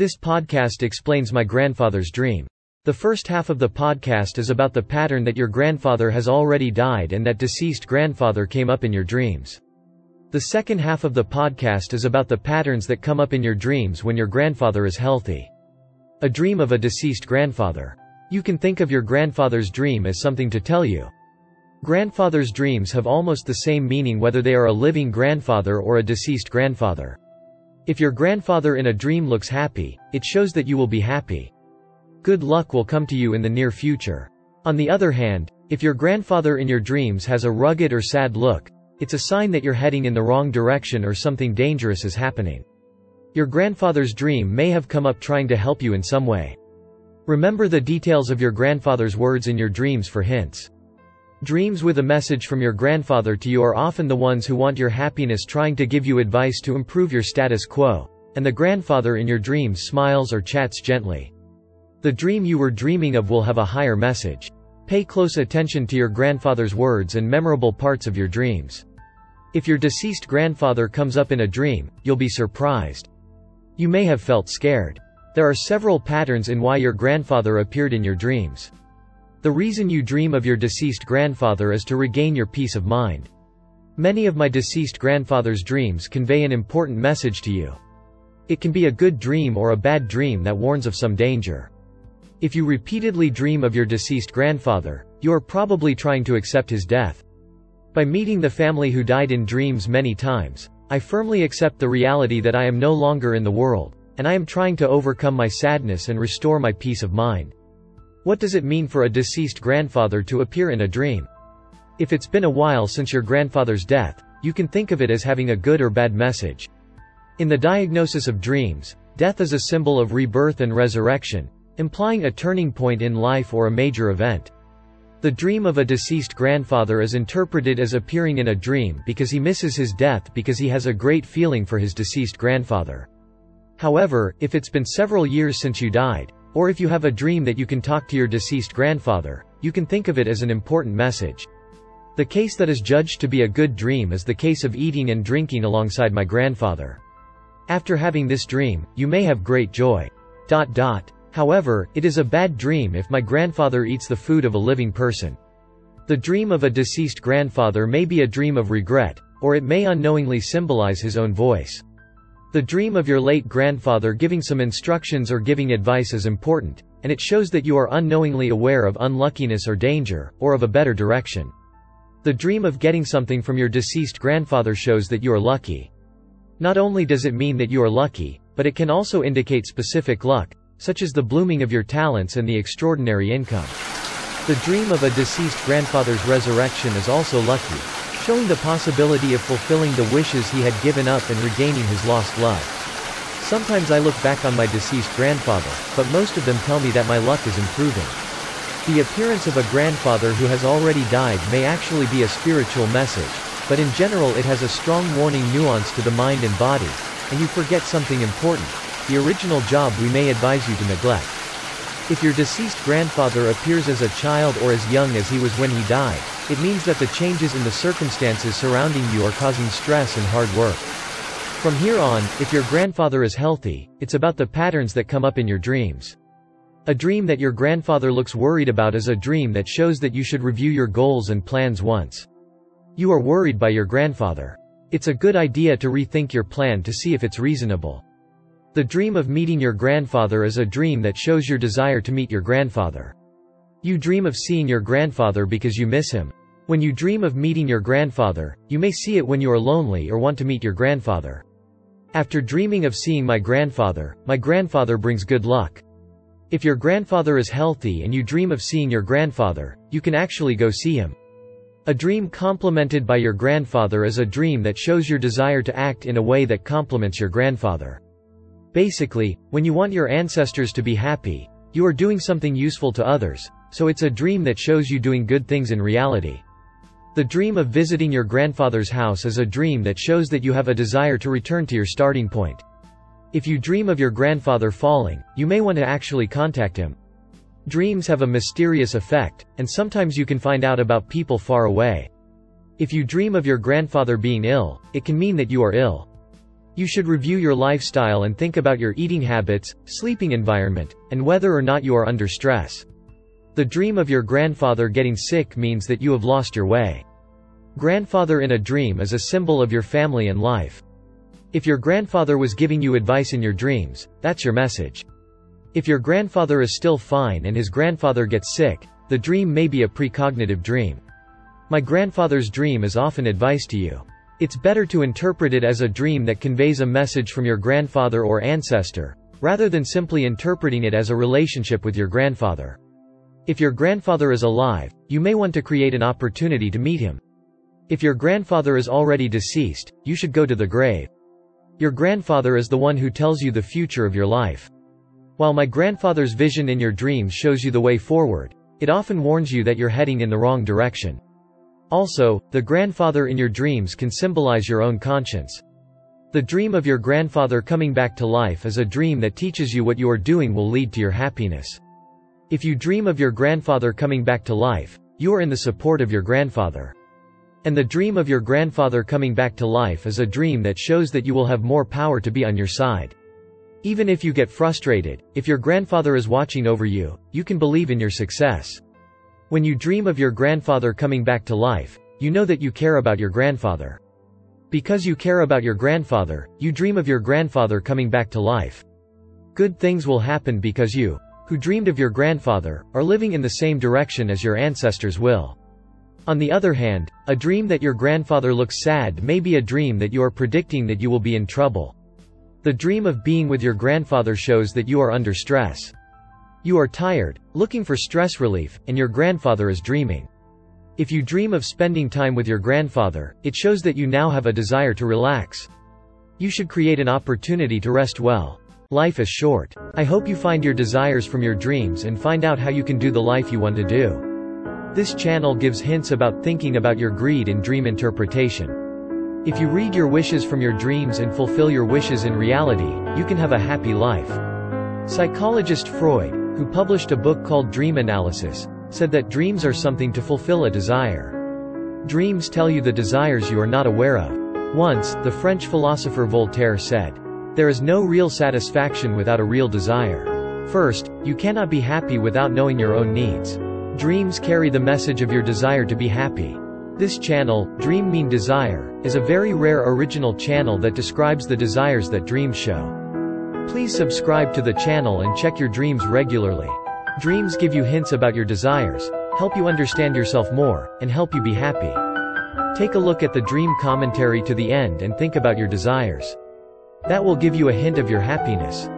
This podcast explains my grandfather's dream. The first half of the podcast is about the pattern that your grandfather has already died and that deceased grandfather came up in your dreams. The second half of the podcast is about the patterns that come up in your dreams when your grandfather is healthy. A dream of a deceased grandfather. You can think of your grandfather's dream as something to tell you. Grandfather's dreams have almost the same meaning whether they are a living grandfather or a deceased grandfather. If your grandfather in a dream looks happy, it shows that you will be happy. Good luck will come to you in the near future. On the other hand, if your grandfather in your dreams has a rugged or sad look, it's a sign that you're heading in the wrong direction or something dangerous is happening. Your grandfather's dream may have come up trying to help you in some way. Remember the details of your grandfather's words in your dreams for hints. Dreams with a message from your grandfather to you are often the ones who want your happiness trying to give you advice to improve your status quo, and the grandfather in your dreams smiles or chats gently. The dream you were dreaming of will have a higher message. Pay close attention to your grandfather's words and memorable parts of your dreams. If your deceased grandfather comes up in a dream, you'll be surprised. You may have felt scared. There are several patterns in why your grandfather appeared in your dreams. The reason you dream of your deceased grandfather is to regain your peace of mind. Many of my deceased grandfather's dreams convey an important message to you. It can be a good dream or a bad dream that warns of some danger. If you repeatedly dream of your deceased grandfather, you are probably trying to accept his death. By meeting the family who died in dreams many times, I firmly accept the reality that I am no longer in the world, and I am trying to overcome my sadness and restore my peace of mind. What does it mean for a deceased grandfather to appear in a dream? If it's been a while since your grandfather's death, you can think of it as having a good or bad message. In the diagnosis of dreams, death is a symbol of rebirth and resurrection, implying a turning point in life or a major event. The dream of a deceased grandfather is interpreted as appearing in a dream because he misses his death because he has a great feeling for his deceased grandfather. However, if it's been several years since you died, or if you have a dream that you can talk to your deceased grandfather, you can think of it as an important message. The case that is judged to be a good dream is the case of eating and drinking alongside my grandfather. After having this dream, you may have great joy. Dot dot. However, it is a bad dream if my grandfather eats the food of a living person. The dream of a deceased grandfather may be a dream of regret, or it may unknowingly symbolize his own voice. The dream of your late grandfather giving some instructions or giving advice is important, and it shows that you are unknowingly aware of unluckiness or danger, or of a better direction. The dream of getting something from your deceased grandfather shows that you are lucky. Not only does it mean that you are lucky, but it can also indicate specific luck, such as the blooming of your talents and the extraordinary income. The dream of a deceased grandfather's resurrection is also lucky, showing the possibility of fulfilling the wishes he had given up and regaining his lost love. Sometimes I look back on my deceased grandfather, but most of them tell me that my luck is improving. The appearance of a grandfather who has already died may actually be a spiritual message, but in general it has a strong warning nuance to the mind and body, and you forget something important, the original job we may advise you to neglect. If your deceased grandfather appears as a child or as young as he was when he died, it means that the changes in the circumstances surrounding you are causing stress and hard work. From here on, if your grandfather is healthy, it's about the patterns that come up in your dreams. A dream that your grandfather looks worried about is a dream that shows that you should review your goals and plans once. You are worried by your grandfather. It's a good idea to rethink your plan to see if it's reasonable. The dream of meeting your grandfather is a dream that shows your desire to meet your grandfather. You dream of seeing your grandfather because you miss him. When you dream of meeting your grandfather, you may see it when you are lonely or want to meet your grandfather. After dreaming of seeing my grandfather, my grandfather brings good luck. If your grandfather is healthy and you dream of seeing your grandfather, you can actually go see him. A dream complimented by your grandfather is a dream that shows your desire to act in a way that compliments your grandfather. Basically, when you want your ancestors to be happy, you are doing something useful to others, so it's a dream that shows you doing good things in reality. The dream of visiting your grandfather's house is a dream that shows that you have a desire to return to your starting point. If you dream of your grandfather falling, you may want to actually contact him. Dreams have a mysterious effect, and sometimes you can find out about people far away. If you dream of your grandfather being ill, it can mean that you are ill. You should review your lifestyle and think about your eating habits, sleeping environment, and whether or not you are under stress. The dream of your grandfather getting sick means that you have lost your way. Grandfather in a dream is a symbol of your family and life. If your grandfather was giving you advice in your dreams, that's your message. If your grandfather is still fine and his grandfather gets sick, the dream may be a precognitive dream. My grandfather's dream is often advice to you. It's better to interpret it as a dream that conveys a message from your grandfather or ancestor, rather than simply interpreting it as a relationship with your grandfather. If your grandfather is alive, you may want to create an opportunity to meet him. If your grandfather is already deceased, you should go to the grave. Your grandfather is the one who tells you the future of your life. While my grandfather's vision in your dreams shows you the way forward, it often warns you that you're heading in the wrong direction. Also, the grandfather in your dreams can symbolize your own conscience. The dream of your grandfather coming back to life is a dream that teaches you what you are doing will lead to your happiness. If you dream of your grandfather coming back to life, you are in the support of your grandfather. And the dream of your grandfather coming back to life is a dream that shows that you will have more power to be on your side. Even if you get frustrated, if your grandfather is watching over you, you can believe in your success. When you dream of your grandfather coming back to life, you know that you care about your grandfather. Because you care about your grandfather, you dream of your grandfather coming back to life. Good things will happen because you, who dreamed of your grandfather, are living in the same direction as your ancestors will. On the other hand, a dream that your grandfather looks sad may be a dream that you are predicting that you will be in trouble. The dream of being with your grandfather shows that you are under stress. You are tired, looking for stress relief, and your grandfather is dreaming. If you dream of spending time with your grandfather, it shows that you now have a desire to relax. You should create an opportunity to rest well. Life is short. I hope you find your desires from your dreams and find out how you can do the life you want to do. This channel gives hints about thinking about your greed in dream interpretation. If you read your wishes from your dreams and fulfill your wishes in reality, you can have a happy life. Psychologist Freud, who published a book called Dream Analysis, said that dreams are something to fulfill a desire. Dreams tell you the desires you are not aware of. Once, the French philosopher Voltaire said, There is no real satisfaction without a real desire. First, you cannot be happy without knowing your own needs. Dreams carry the message of your desire to be happy. This channel, Dream Mean Desire, is a very rare original channel that describes the desires that dreams show. Please subscribe to the channel and check your dreams regularly. Dreams give you hints about your desires, help you understand yourself more, and help you be happy. Take a look at the dream commentary to the end and think about your desires. That will give you a hint of your happiness.